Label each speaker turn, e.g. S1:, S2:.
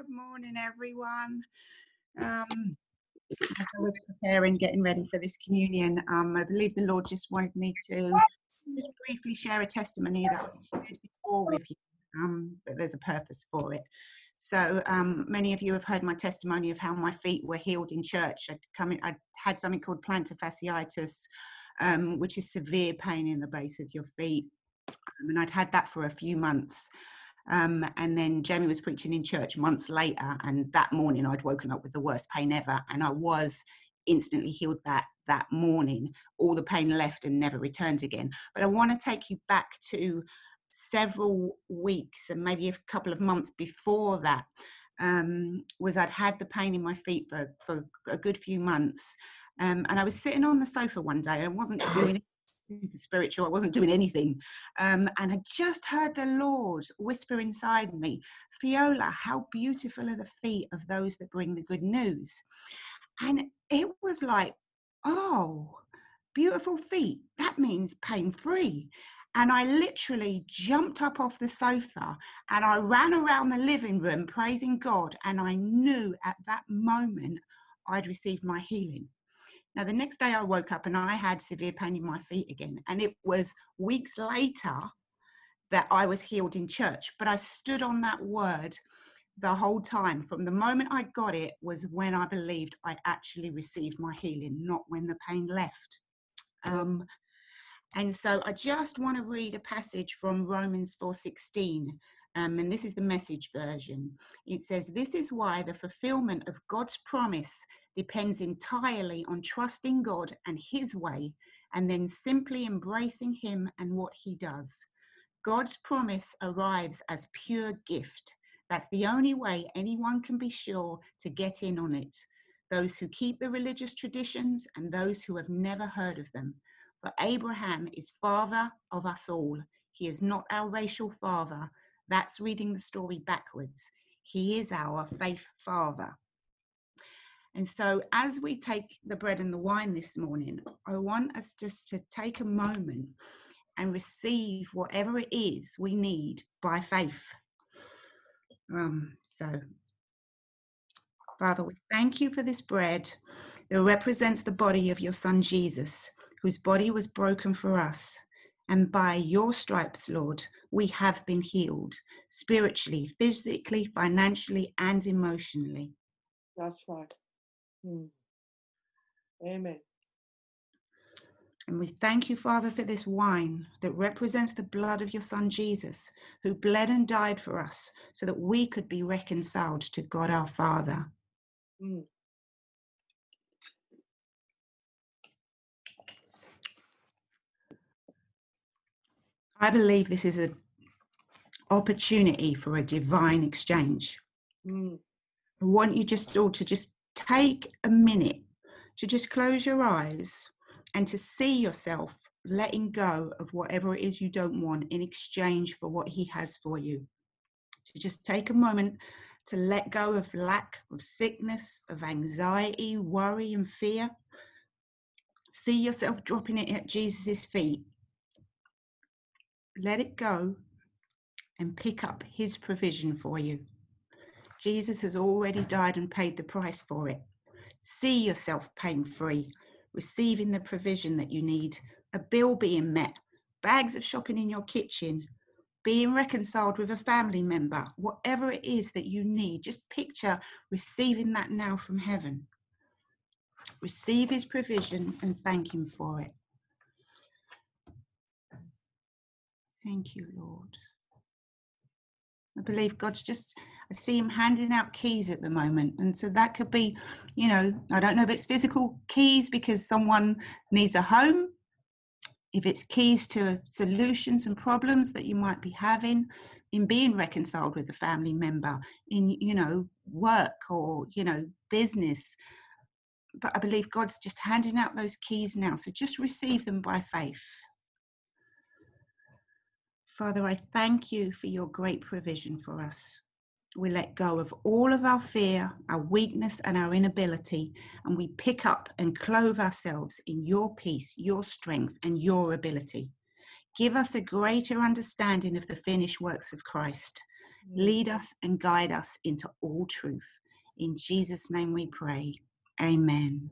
S1: Good morning, everyone. Um, as I was preparing, getting ready for this communion, um, I believe the Lord just wanted me to just briefly share a testimony that I've shared before with you, um, but there's a purpose for it. So um, many of you have heard my testimony of how my feet were healed in church. I'd come in, I'd had something called plantar fasciitis, um, which is severe pain in the base of your feet, um, and I'd had that for a few months. Um, and then Jamie was preaching in church months later, and that morning I'd woken up with the worst pain ever, and I was instantly healed that that morning. All the pain left and never returned again. But I want to take you back to several weeks and maybe a couple of months before that. Um, was I'd had the pain in my feet for, for a good few months. Um, and I was sitting on the sofa one day and I wasn't doing spiritual. I wasn't doing anything. Um, and I just heard the Lord whisper inside me, Fiola, how beautiful are the feet of those that bring the good news. And it was like, oh, beautiful feet. That means pain free. And I literally jumped up off the sofa and I ran around the living room praising God. And I knew at that moment I'd received my healing. Now, the next day I woke up and I had severe pain in my feet again. And it was weeks later that I was healed in church. But I stood on that word the whole time. From the moment I got it was when I believed I actually received my healing, not when the pain left. Um, and so I just want to read a passage from Romans 4:16. Um, and this is the message version. It says, This is why the fulfillment of God's promise depends entirely on trusting God and His way, and then simply embracing Him and what He does. God's promise arrives as pure gift. That's the only way anyone can be sure to get in on it. Those who keep the religious traditions and those who have never heard of them. But Abraham is father of us all. He is not our racial father, that's reading the story backwards. He is our faith father. And so, as we take the bread and the wine this morning, I want us just to take a moment and receive whatever it is we need by faith. Um, so, Father, we thank you for this bread that represents the body of your Son Jesus, whose body was broken for us. And by your stripes, Lord, we have been healed spiritually, physically, financially, and emotionally.
S2: That's right. Hmm. Amen.
S1: And we thank you, Father, for this wine that represents the blood of your Son Jesus, who bled and died for us so that we could be reconciled to God our Father. Mm. I believe this is an opportunity for a divine exchange. Mm. I want you just all to just take a minute to just close your eyes and to see yourself letting go of whatever it is you don't want in exchange for what he has for you. To just take a moment to let go of lack, of sickness, of anxiety, worry, and fear. See yourself dropping it at Jesus' feet let it go and pick up his provision for you. Jesus has already died and paid the price for it. See yourself pain free, receiving the provision that you need, a bill being met, bags of shopping in your kitchen, being reconciled with a family member, whatever it is that you need, just picture receiving that now from heaven. Receive his provision and thank him for it. Thank you, Lord. I believe God's just, I see Him handing out keys at the moment. And so that could be, you know, I don't know if it's physical keys because someone needs a home, if it's keys to solutions and problems that you might be having in being reconciled with a family member, in, you know, work or, you know, business. But I believe God's just handing out those keys now. So just receive them by faith. Father, I thank you for your great provision for us. We let go of all of our fear, our weakness, and our inability, and we pick up and clothe ourselves in your peace, your strength, and your ability. Give us a greater understanding of the finished works of Christ. Mm. Lead us and guide us into all truth. In Jesus' name we pray. Amen.